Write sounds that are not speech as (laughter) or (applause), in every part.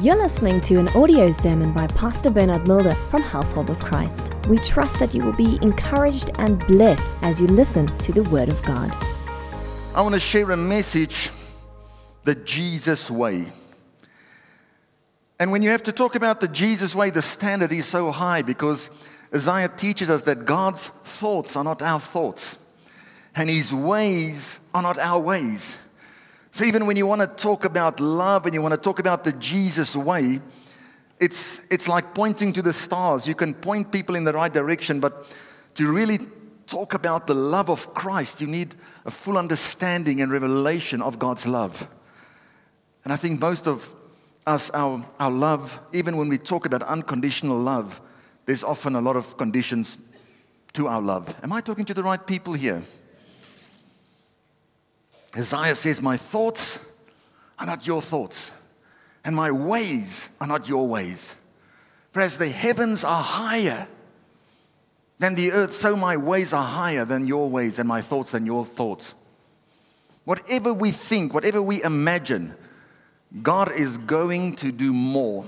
You're listening to an audio sermon by Pastor Bernard Mulder from Household of Christ. We trust that you will be encouraged and blessed as you listen to the Word of God. I want to share a message the Jesus way. And when you have to talk about the Jesus way, the standard is so high because Isaiah teaches us that God's thoughts are not our thoughts, and his ways are not our ways. So even when you want to talk about love and you want to talk about the Jesus way, it's, it's like pointing to the stars. You can point people in the right direction, but to really talk about the love of Christ, you need a full understanding and revelation of God's love. And I think most of us, our, our love, even when we talk about unconditional love, there's often a lot of conditions to our love. Am I talking to the right people here? Isaiah says, My thoughts are not your thoughts, and my ways are not your ways. For as the heavens are higher than the earth, so my ways are higher than your ways, and my thoughts than your thoughts. Whatever we think, whatever we imagine, God is going to do more.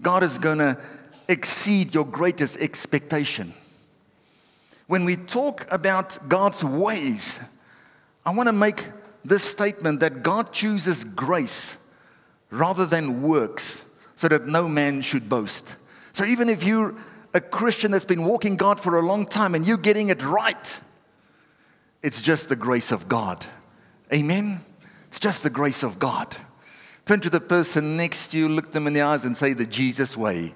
God is going to exceed your greatest expectation. When we talk about God's ways, I want to make this statement that God chooses grace rather than works so that no man should boast. So even if you're a Christian that's been walking God for a long time and you're getting it right, it's just the grace of God. Amen? It's just the grace of God. Turn to the person next to you, look them in the eyes, and say, The Jesus way.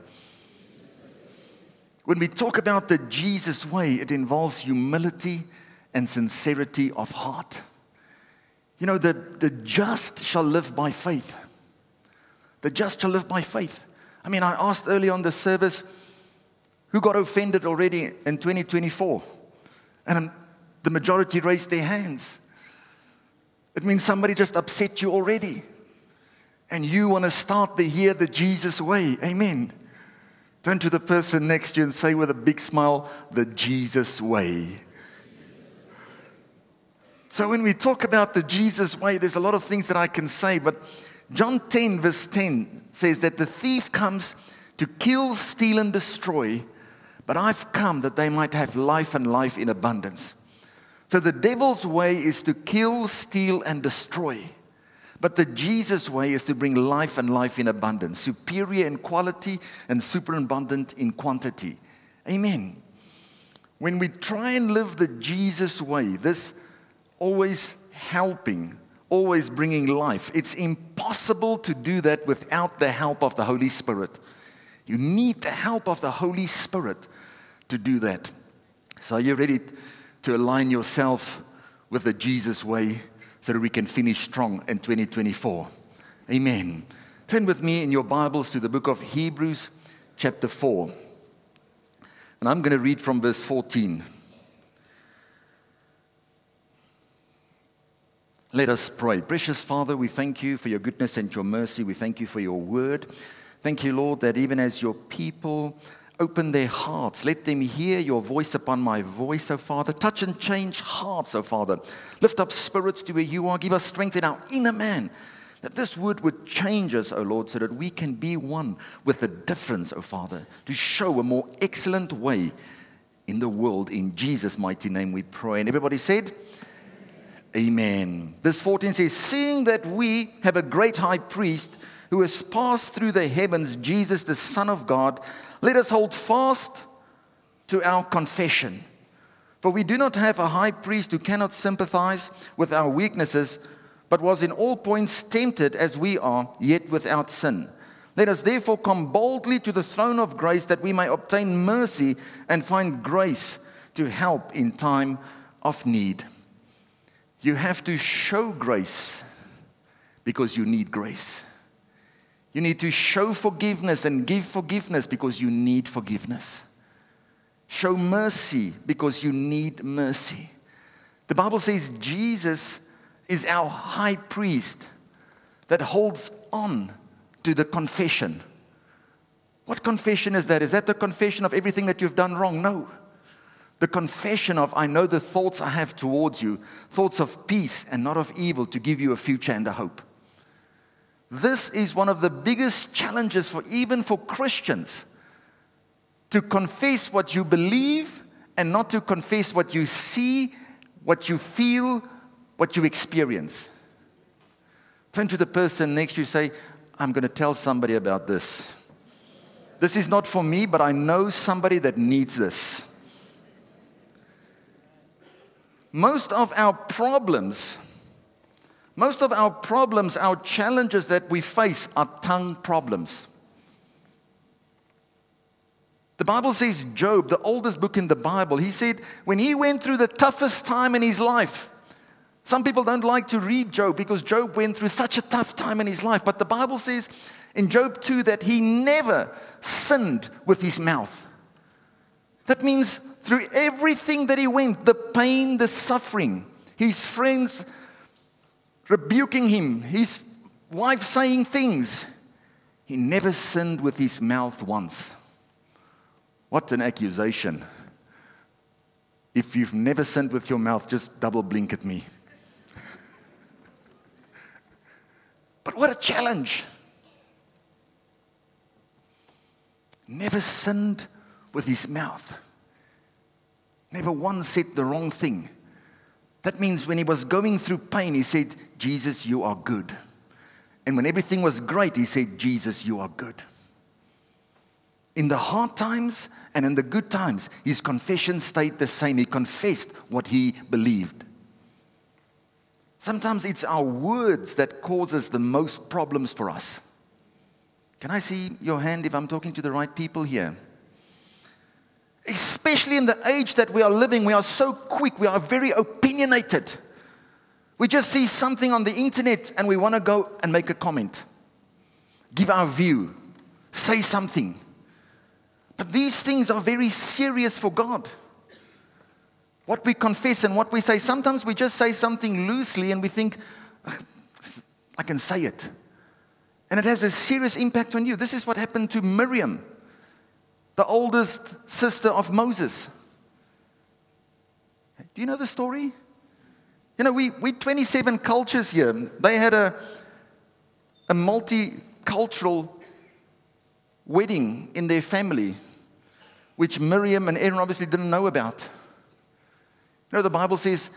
When we talk about the Jesus way, it involves humility and sincerity of heart. You know, the, the just shall live by faith. The just shall live by faith. I mean, I asked early on the service who got offended already in 2024? And um, the majority raised their hands. It means somebody just upset you already. And you want to start the year the Jesus way. Amen. Turn to the person next to you and say with a big smile, the Jesus way. So when we talk about the Jesus way, there's a lot of things that I can say, but John 10, verse 10 says that the thief comes to kill, steal, and destroy, but I've come that they might have life and life in abundance. So the devil's way is to kill, steal, and destroy. But the Jesus way is to bring life and life in abundance, superior in quality and superabundant in quantity. Amen. When we try and live the Jesus way, this always helping, always bringing life. It's impossible to do that without the help of the Holy Spirit. You need the help of the Holy Spirit to do that. So, are you ready to align yourself with the Jesus way so that we can finish strong in 2024? Amen. Turn with me in your Bibles to the book of Hebrews, chapter 4. And I'm going to read from verse 14. Let us pray. Precious Father, we thank you for your goodness and your mercy. We thank you for your word. Thank you, Lord, that even as your people open their hearts, let them hear your voice upon my voice, O Father. Touch and change hearts, O Father. Lift up spirits to where you are. Give us strength in our inner man. That this word would change us, O Lord, so that we can be one with the difference, O Father, to show a more excellent way in the world. In Jesus' mighty name we pray. And everybody said, Amen. Verse 14 says, Seeing that we have a great high priest who has passed through the heavens, Jesus, the Son of God, let us hold fast to our confession. For we do not have a high priest who cannot sympathize with our weaknesses, but was in all points tempted as we are, yet without sin. Let us therefore come boldly to the throne of grace that we may obtain mercy and find grace to help in time of need. You have to show grace because you need grace. You need to show forgiveness and give forgiveness because you need forgiveness. Show mercy because you need mercy. The Bible says Jesus is our high priest that holds on to the confession. What confession is that? Is that the confession of everything that you've done wrong? No. The confession of, I know the thoughts I have towards you, thoughts of peace and not of evil to give you a future and a hope. This is one of the biggest challenges for even for Christians to confess what you believe and not to confess what you see, what you feel, what you experience. Turn to the person next to you say, I'm going to tell somebody about this. This is not for me, but I know somebody that needs this. Most of our problems, most of our problems, our challenges that we face are tongue problems. The Bible says, Job, the oldest book in the Bible, he said when he went through the toughest time in his life, some people don't like to read Job because Job went through such a tough time in his life. But the Bible says in Job 2 that he never sinned with his mouth. That means through everything that he went the pain, the suffering, his friends rebuking him, his wife saying things he never sinned with his mouth once. What an accusation. If you've never sinned with your mouth, just double blink at me. (laughs) but what a challenge. Never sinned with his mouth. Never once said the wrong thing. That means when he was going through pain, he said, Jesus, you are good. And when everything was great, he said, Jesus, you are good. In the hard times and in the good times, his confession stayed the same. He confessed what he believed. Sometimes it's our words that causes the most problems for us. Can I see your hand if I'm talking to the right people here? Especially in the age that we are living, we are so quick, we are very opinionated. We just see something on the internet and we want to go and make a comment, give our view, say something. But these things are very serious for God. What we confess and what we say, sometimes we just say something loosely and we think, I can say it. And it has a serious impact on you. This is what happened to Miriam, the oldest sister of Moses. Do you know the story? You know, we, we 27 cultures here. They had a, a multicultural wedding in their family which Miriam and Aaron obviously didn't know about. You know, the Bible says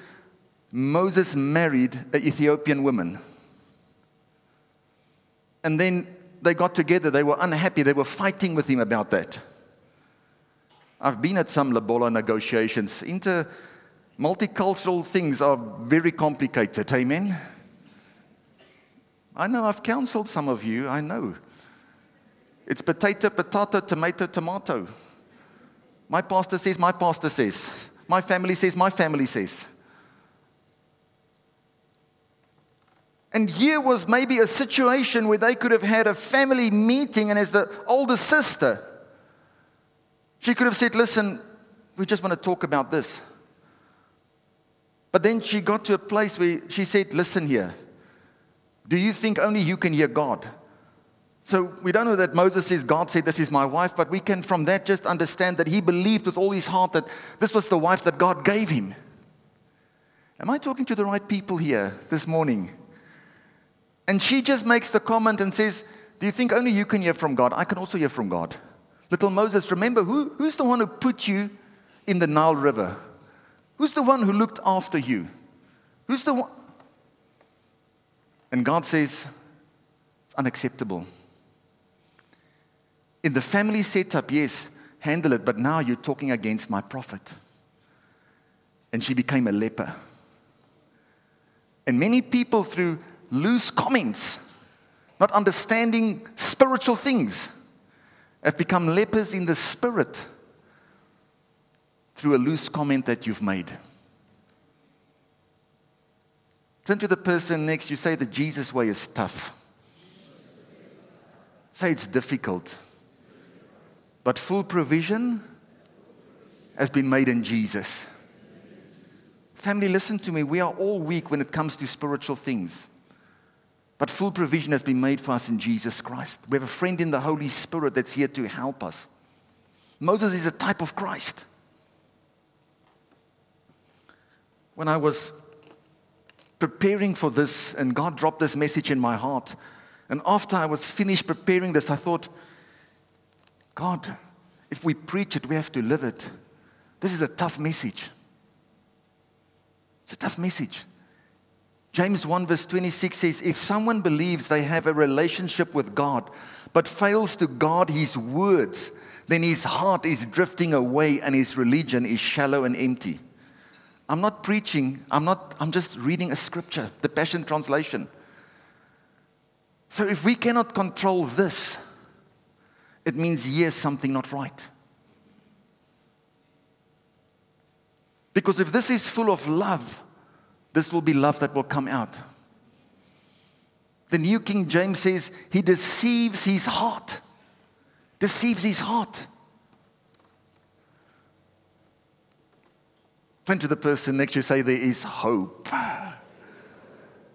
Moses married an Ethiopian woman. And then they got together. They were unhappy. They were fighting with him about that. I've been at some Lobola negotiations. Inter multicultural things are very complicated. Amen. I know I've counseled some of you. I know. It's potato, potato, tomato, tomato. My pastor says, my pastor says. My family says, my family says. And here was maybe a situation where they could have had a family meeting, and as the older sister, she could have said, Listen, we just want to talk about this. But then she got to a place where she said, Listen here, do you think only you can hear God? So we don't know that Moses says, God said, This is my wife, but we can from that just understand that he believed with all his heart that this was the wife that God gave him. Am I talking to the right people here this morning? And she just makes the comment and says, Do you think only you can hear from God? I can also hear from God. Little Moses, remember who, who's the one who put you in the Nile River? Who's the one who looked after you? Who's the one? And God says, It's unacceptable. In the family setup, yes, handle it, but now you're talking against my prophet. And she became a leper. And many people, through loose comments, not understanding spiritual things, have become lepers in the spirit through a loose comment that you've made. Turn to the person next, you say the Jesus way is tough. Say it's difficult. But full provision has been made in Jesus. Family, listen to me. We are all weak when it comes to spiritual things. But full provision has been made for us in Jesus Christ. We have a friend in the Holy Spirit that's here to help us. Moses is a type of Christ. When I was preparing for this and God dropped this message in my heart, And after I was finished preparing this, I thought, God, if we preach it, we have to live it. This is a tough message. It's a tough message. James 1, verse 26 says, If someone believes they have a relationship with God, but fails to guard his words, then his heart is drifting away and his religion is shallow and empty. I'm not preaching, I'm, not, I'm just reading a scripture, the Passion Translation. So if we cannot control this, it means here's something not right. Because if this is full of love, this will be love that will come out. The New King James says he deceives his heart. Deceives his heart. Turn to the person next to you, say, There is hope.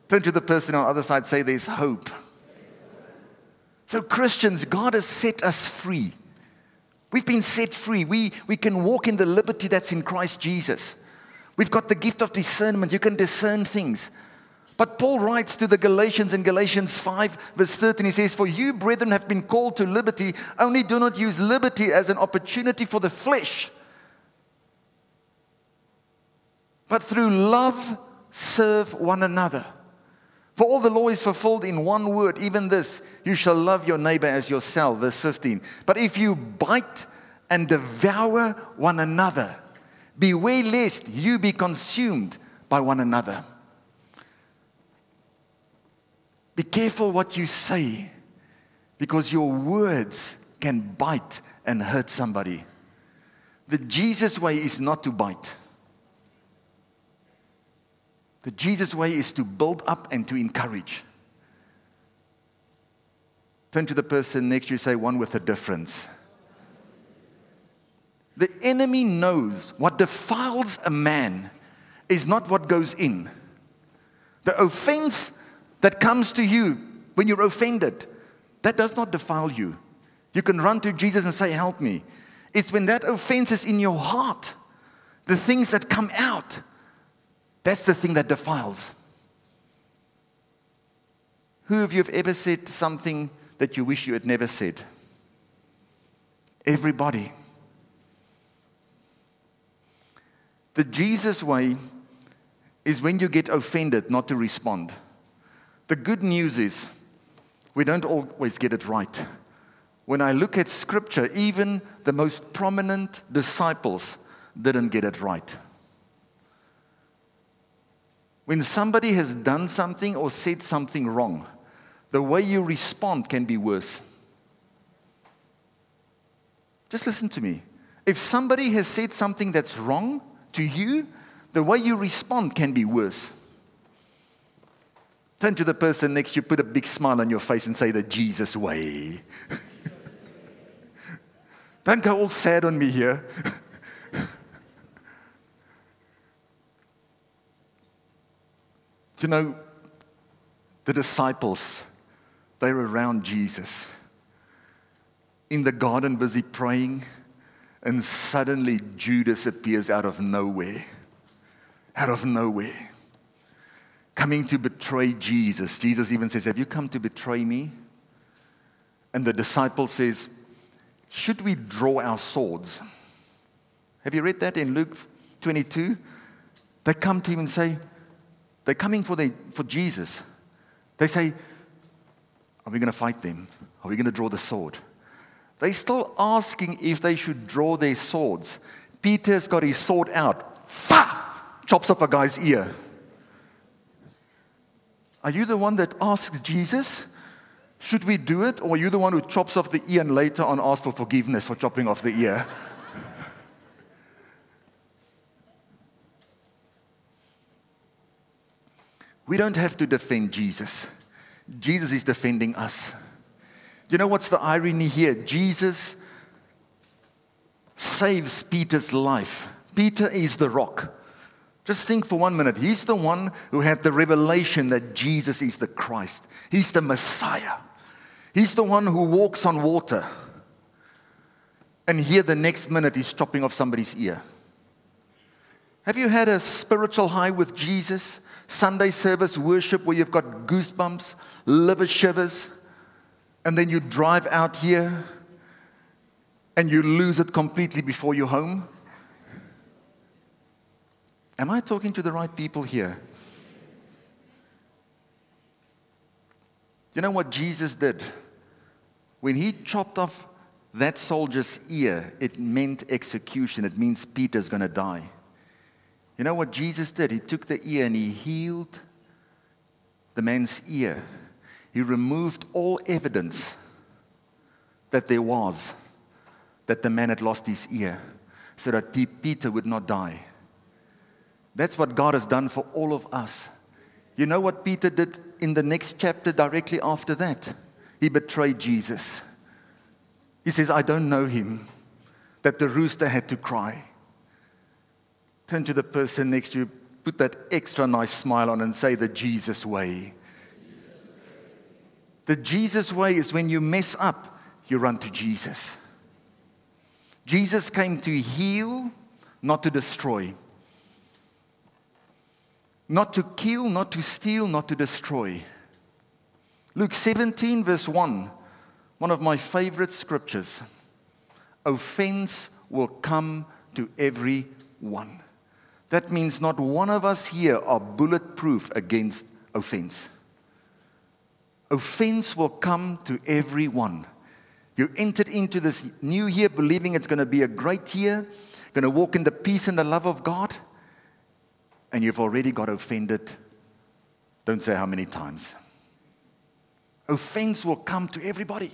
Turn to the person on the other side, say, There's hope. So, Christians, God has set us free. We've been set free. We, we can walk in the liberty that's in Christ Jesus. We've got the gift of discernment. You can discern things. But Paul writes to the Galatians in Galatians 5, verse 13, he says, For you, brethren, have been called to liberty, only do not use liberty as an opportunity for the flesh, but through love serve one another. For all the law is fulfilled in one word, even this you shall love your neighbor as yourself. Verse 15. But if you bite and devour one another, beware lest you be consumed by one another. Be careful what you say, because your words can bite and hurt somebody. The Jesus way is not to bite. The Jesus way is to build up and to encourage. Turn to the person next to you, say, one with a difference. The enemy knows what defiles a man is not what goes in. The offense that comes to you when you're offended, that does not defile you. You can run to Jesus and say, Help me. It's when that offense is in your heart, the things that come out that's the thing that defiles. Who of you have ever said something that you wish you had never said? Everybody. The Jesus way is when you get offended not to respond. The good news is we don't always get it right. When I look at scripture, even the most prominent disciples didn't get it right. When somebody has done something or said something wrong, the way you respond can be worse. Just listen to me. If somebody has said something that's wrong to you, the way you respond can be worse. Turn to the person next to you, put a big smile on your face, and say the Jesus way. (laughs) Don't go all sad on me here. (laughs) You know, the disciples, they were around Jesus in the garden, busy praying, and suddenly Judas appears out of nowhere. Out of nowhere. Coming to betray Jesus. Jesus even says, Have you come to betray me? And the disciple says, Should we draw our swords? Have you read that in Luke 22? They come to him and say, they're coming for, the, for Jesus. They say, Are we going to fight them? Are we going to draw the sword? They're still asking if they should draw their swords. Peter's got his sword out. Fa! Chops up a guy's ear. Are you the one that asks Jesus, should we do it? Or are you the one who chops off the ear and later on asks for forgiveness for chopping off the ear? (laughs) We don't have to defend Jesus. Jesus is defending us. You know what's the irony here? Jesus saves Peter's life. Peter is the rock. Just think for one minute. He's the one who had the revelation that Jesus is the Christ, He's the Messiah. He's the one who walks on water. And here, the next minute, he's chopping off somebody's ear. Have you had a spiritual high with Jesus? Sunday service worship where you've got goosebumps, liver shivers, and then you drive out here and you lose it completely before you're home? Am I talking to the right people here? You know what Jesus did? When he chopped off that soldier's ear, it meant execution. It means Peter's going to die. You know what Jesus did? He took the ear and he healed the man's ear. He removed all evidence that there was that the man had lost his ear so that Peter would not die. That's what God has done for all of us. You know what Peter did in the next chapter directly after that? He betrayed Jesus. He says, I don't know him, that the rooster had to cry. Turn to the person next to you, put that extra nice smile on, and say the Jesus way. The Jesus way is when you mess up, you run to Jesus. Jesus came to heal, not to destroy. Not to kill, not to steal, not to destroy. Luke 17, verse 1, one of my favorite scriptures. Offense will come to every one. That means not one of us here are bulletproof against offense. Oh, offense will come to everyone. You entered into this new year believing it's going to be a great year, going to walk in the peace and the love of God, and you've already got offended. Don't say how many times. Oh, offense will come to everybody.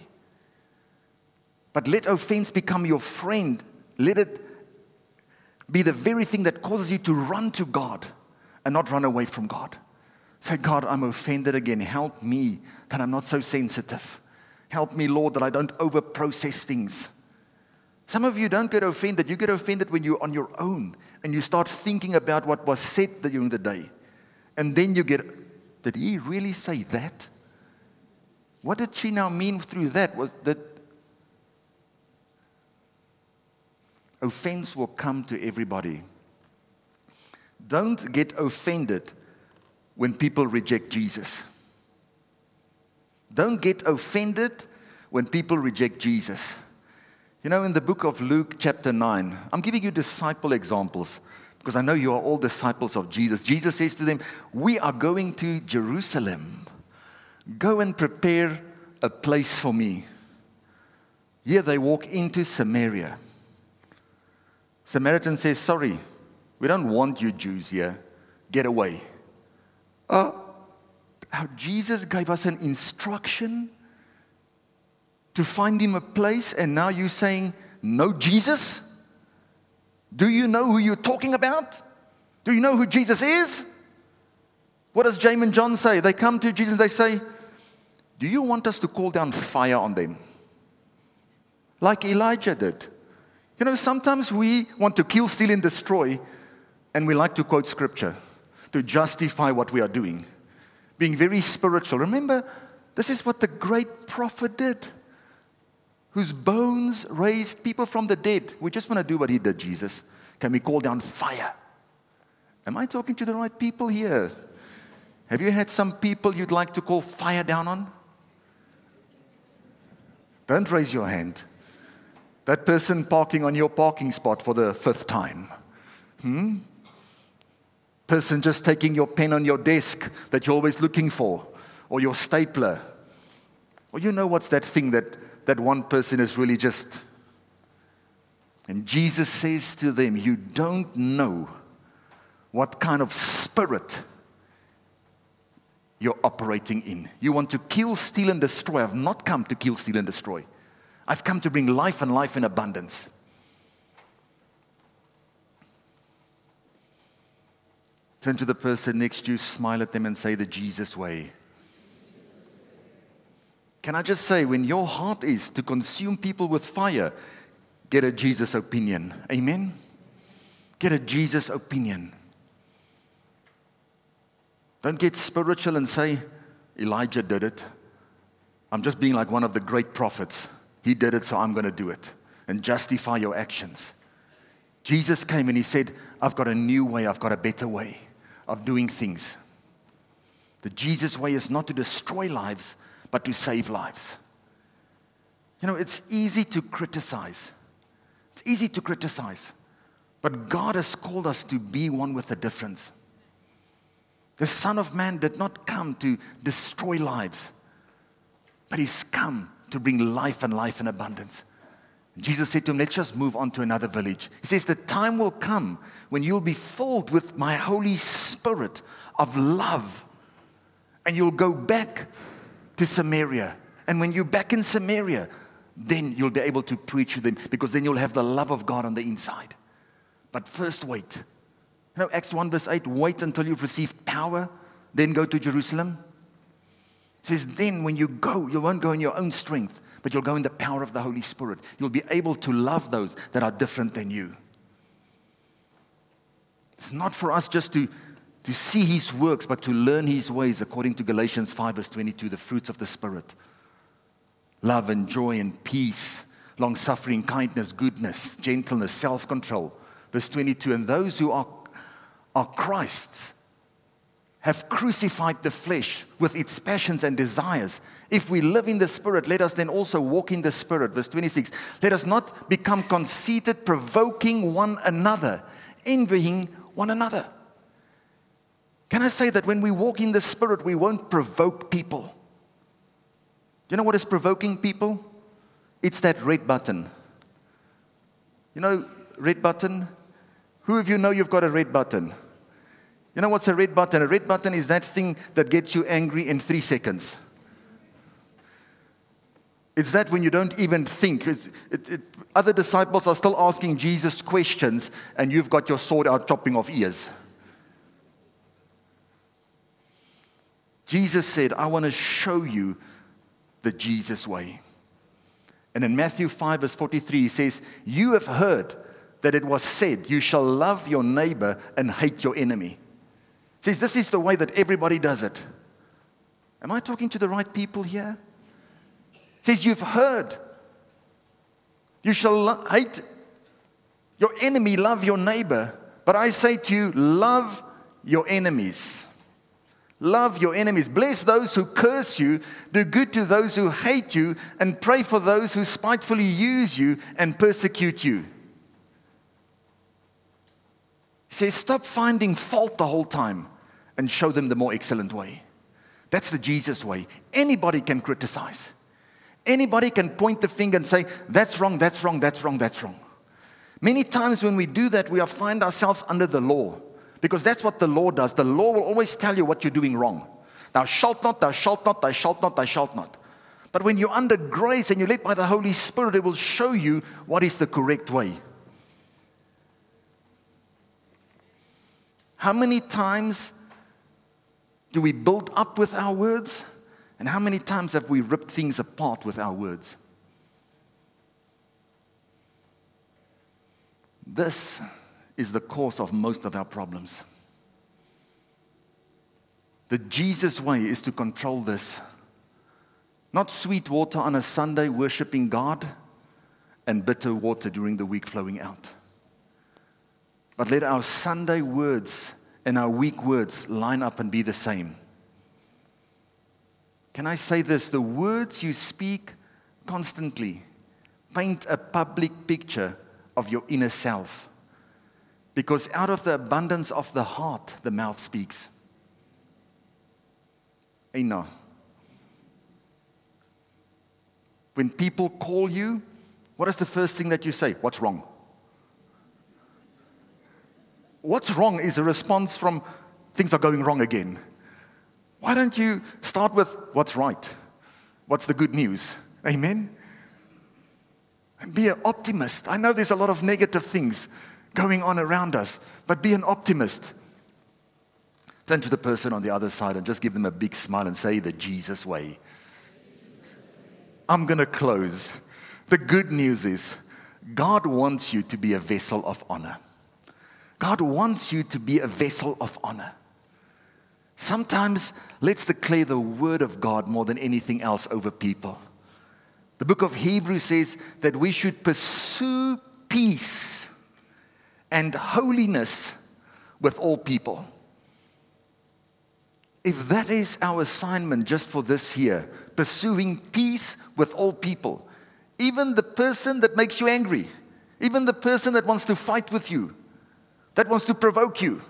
But let offense become your friend. Let it be the very thing that causes you to run to God and not run away from God. Say, God, I'm offended again. Help me that I'm not so sensitive. Help me, Lord, that I don't over process things. Some of you don't get offended. You get offended when you're on your own and you start thinking about what was said during the day. And then you get, did he really say that? What did she now mean through that? Was that offense will come to everybody. Don't get offended when people reject Jesus. Don't get offended when people reject Jesus. You know, in the book of Luke, chapter 9, I'm giving you disciple examples because I know you are all disciples of Jesus. Jesus says to them, We are going to Jerusalem. Go and prepare a place for me. Here they walk into Samaria. Samaritan says, Sorry, we don't want you Jews here. Get away. Oh, how Jesus gave us an instruction to find him a place, and now you're saying, No, Jesus? Do you know who you're talking about? Do you know who Jesus is? What does James and John say? They come to Jesus, they say, Do you want us to call down fire on them? Like Elijah did. You know, sometimes we want to kill, steal, and destroy, and we like to quote scripture to justify what we are doing, being very spiritual. Remember, this is what the great prophet did, whose bones raised people from the dead. We just want to do what he did, Jesus. Can we call down fire? Am I talking to the right people here? Have you had some people you'd like to call fire down on? Don't raise your hand. That person parking on your parking spot for the fifth time. Hmm? Person just taking your pen on your desk that you're always looking for, or your stapler. Or you know what's that thing that, that one person is really just. And Jesus says to them, You don't know what kind of spirit you're operating in. You want to kill, steal, and destroy. I've not come to kill, steal, and destroy. I've come to bring life and life in abundance. Turn to the person next to you, smile at them, and say the Jesus way. Can I just say, when your heart is to consume people with fire, get a Jesus opinion. Amen? Get a Jesus opinion. Don't get spiritual and say, Elijah did it. I'm just being like one of the great prophets. He did it, so I'm going to do it. And justify your actions. Jesus came and he said, I've got a new way, I've got a better way of doing things. The Jesus way is not to destroy lives, but to save lives. You know, it's easy to criticize. It's easy to criticize. But God has called us to be one with a difference. The Son of Man did not come to destroy lives, but He's come to bring life and life in abundance. Jesus said to him, Let's just move on to another village. He says, The time will come when you'll be filled with my Holy Spirit of love, and you'll go back to Samaria. And when you're back in Samaria, then you'll be able to preach to them because then you'll have the love of God on the inside. But first, wait. You know, Acts 1 verse 8 wait until you've received power, then go to Jerusalem. It says, then when you go, you won't go in your own strength, but you'll go in the power of the Holy Spirit. You'll be able to love those that are different than you. It's not for us just to, to see his works, but to learn his ways, according to Galatians 5, verse 22, the fruits of the Spirit love and joy and peace, long suffering, kindness, goodness, gentleness, self control. Verse 22 And those who are, are Christ's have crucified the flesh with its passions and desires. If we live in the Spirit, let us then also walk in the Spirit. Verse 26 Let us not become conceited, provoking one another, envying one another. Can I say that when we walk in the Spirit, we won't provoke people? You know what is provoking people? It's that red button. You know, red button? Who of you know you've got a red button? You know what's a red button? A red button is that thing that gets you angry in three seconds. It's that when you don't even think. It, it, other disciples are still asking Jesus questions, and you've got your sword out chopping off ears. Jesus said, I want to show you the Jesus way. And in Matthew 5, verse 43, he says, You have heard that it was said, You shall love your neighbor and hate your enemy. He says, This is the way that everybody does it. Am I talking to the right people here? Says, You've heard. You shall hate your enemy, love your neighbor. But I say to you, love your enemies. Love your enemies. Bless those who curse you. Do good to those who hate you. And pray for those who spitefully use you and persecute you. He says, Stop finding fault the whole time and show them the more excellent way. That's the Jesus way. Anybody can criticize. Anybody can point the finger and say, That's wrong, that's wrong, that's wrong, that's wrong. Many times when we do that, we find ourselves under the law. Because that's what the law does. The law will always tell you what you're doing wrong. Thou shalt not, thou shalt not, thou shalt not, thou shalt not. But when you're under grace and you're led by the Holy Spirit, it will show you what is the correct way. How many times do we build up with our words? And how many times have we ripped things apart with our words? This is the cause of most of our problems. The Jesus way is to control this. Not sweet water on a Sunday worshiping God and bitter water during the week flowing out. But let our Sunday words and our week words line up and be the same. Can I say this? The words you speak constantly paint a public picture of your inner self. Because out of the abundance of the heart, the mouth speaks. Enough. When people call you, what is the first thing that you say? What's wrong? What's wrong is a response from things are going wrong again. Why don't you start with what's right? What's the good news? Amen? And be an optimist. I know there's a lot of negative things going on around us, but be an optimist. Turn to the person on the other side and just give them a big smile and say the Jesus way. I'm going to close. The good news is God wants you to be a vessel of honor. God wants you to be a vessel of honor. Sometimes let's declare the word of God more than anything else over people. The book of Hebrews says that we should pursue peace and holiness with all people. If that is our assignment just for this year, pursuing peace with all people, even the person that makes you angry, even the person that wants to fight with you, that wants to provoke you.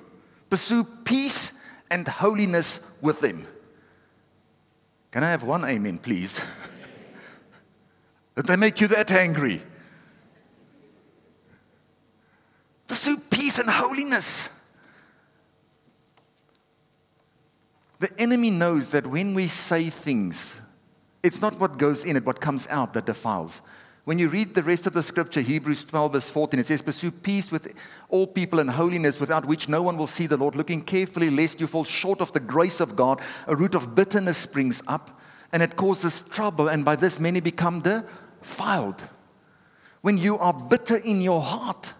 Pursue peace and holiness with them. Can I have one amen, please? (laughs) that they make you that angry. Pursue peace and holiness. The enemy knows that when we say things, it's not what goes in it, what comes out that defiles. When you read the rest of the scripture, Hebrews 12, verse 14, it says, Pursue peace with all people and holiness, without which no one will see the Lord, looking carefully lest you fall short of the grace of God. A root of bitterness springs up, and it causes trouble, and by this many become defiled. When you are bitter in your heart,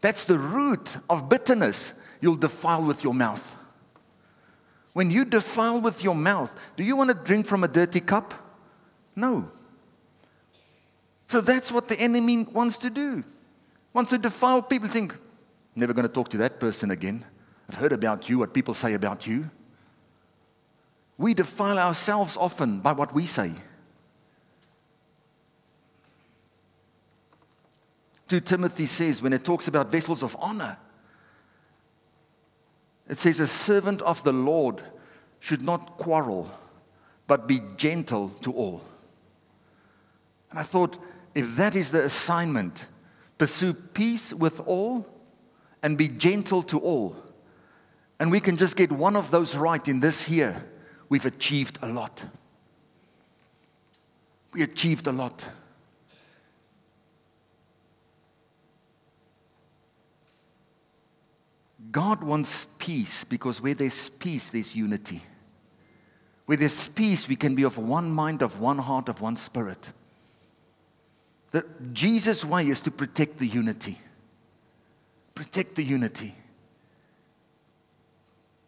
that's the root of bitterness. You'll defile with your mouth. When you defile with your mouth, do you want to drink from a dirty cup? No. So that's what the enemy wants to do. Wants to defile people. Think, never going to talk to that person again. I've heard about you, what people say about you. We defile ourselves often by what we say. 2 Timothy says, when it talks about vessels of honor, it says, A servant of the Lord should not quarrel, but be gentle to all. And I thought, if that is the assignment, pursue peace with all and be gentle to all, and we can just get one of those right in this year, we've achieved a lot. We achieved a lot. God wants peace because where there's peace, there's unity. Where there's peace, we can be of one mind, of one heart, of one spirit. The Jesus way is to protect the unity. Protect the unity.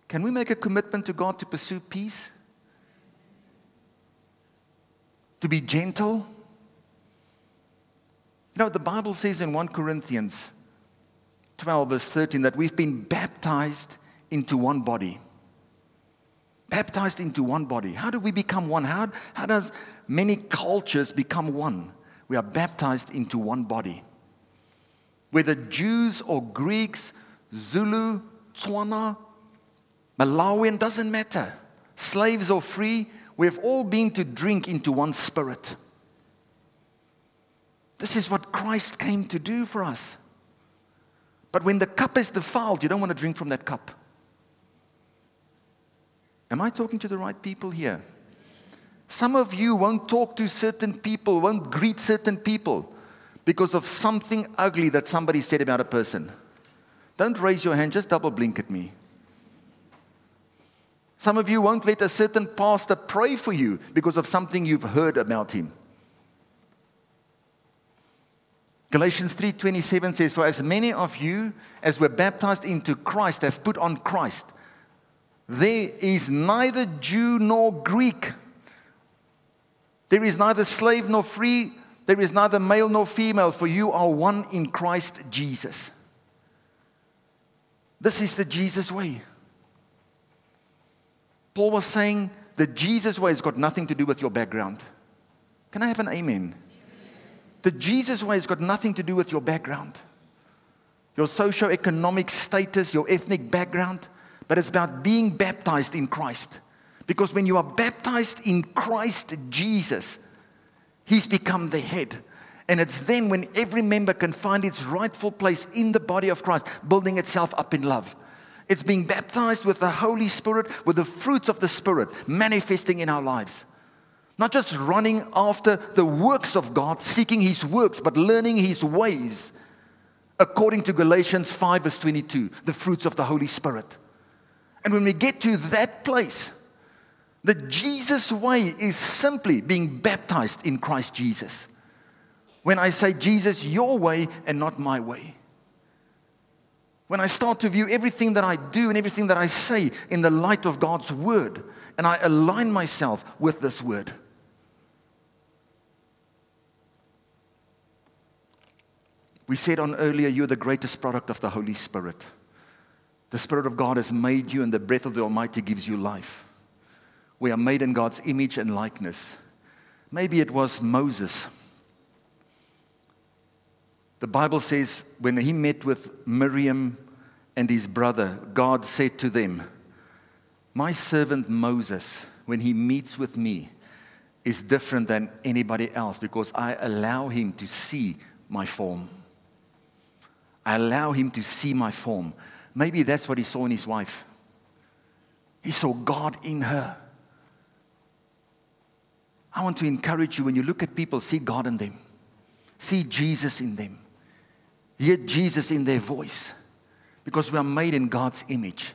Can we make a commitment to God to pursue peace? To be gentle? You know, the Bible says in 1 Corinthians 12, verse 13, that we've been baptized into one body. Baptized into one body. How do we become one? How, how does many cultures become one? We are baptized into one body. Whether Jews or Greeks, Zulu, Tswana, Malawian, doesn't matter. Slaves or free, we have all been to drink into one spirit. This is what Christ came to do for us. But when the cup is defiled, you don't want to drink from that cup. Am I talking to the right people here? Some of you won't talk to certain people, won't greet certain people because of something ugly that somebody said about a person. Don't raise your hand, just double blink at me. Some of you won't let a certain pastor pray for you because of something you've heard about him. Galatians 3:27 says for as many of you as were baptized into Christ have put on Christ. There is neither Jew nor Greek. There is neither slave nor free. There is neither male nor female, for you are one in Christ Jesus. This is the Jesus way. Paul was saying the Jesus way has got nothing to do with your background. Can I have an amen? The Jesus way has got nothing to do with your background, your socio-economic status, your ethnic background, but it's about being baptized in Christ. Because when you are baptized in Christ Jesus, He's become the head. And it's then when every member can find its rightful place in the body of Christ, building itself up in love. It's being baptized with the Holy Spirit, with the fruits of the Spirit manifesting in our lives. Not just running after the works of God, seeking His works, but learning His ways, according to Galatians 5, verse 22, the fruits of the Holy Spirit. And when we get to that place, the Jesus way is simply being baptized in Christ Jesus. When I say, Jesus, your way and not my way. When I start to view everything that I do and everything that I say in the light of God's word, and I align myself with this word. We said on earlier, you're the greatest product of the Holy Spirit. The Spirit of God has made you, and the breath of the Almighty gives you life. We are made in God's image and likeness. Maybe it was Moses The Bible says when he met with Miriam and his brother, God said to them, My servant Moses, when he meets with me, is different than anybody else because I allow him to see my form. I allow him to see my form. Maybe that's what he saw in his wife. He saw God in her. I want to encourage you when you look at people, see God in them, see Jesus in them, hear Jesus in their voice, because we are made in God's image.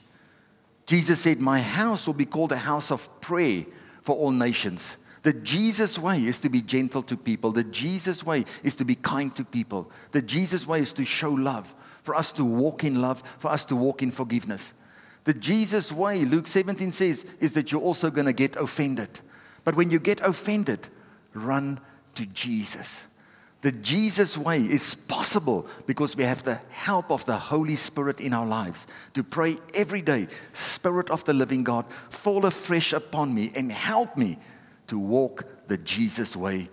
Jesus said, My house will be called a house of prayer for all nations. The Jesus way is to be gentle to people. The Jesus way is to be kind to people. The Jesus way is to show love, for us to walk in love, for us to walk in forgiveness. The Jesus way, Luke 17 says, is that you're also going to get offended. But when you get offended, run to Jesus. The Jesus way is possible because we have the help of the Holy Spirit in our lives to pray every day, Spirit of the living God, fall afresh upon me and help me to walk the Jesus way.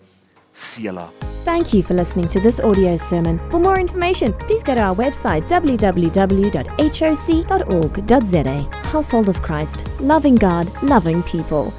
Selah. Thank you for listening to this audio sermon. For more information, please go to our website www.hoc.org.za. Household of Christ, loving God, loving people.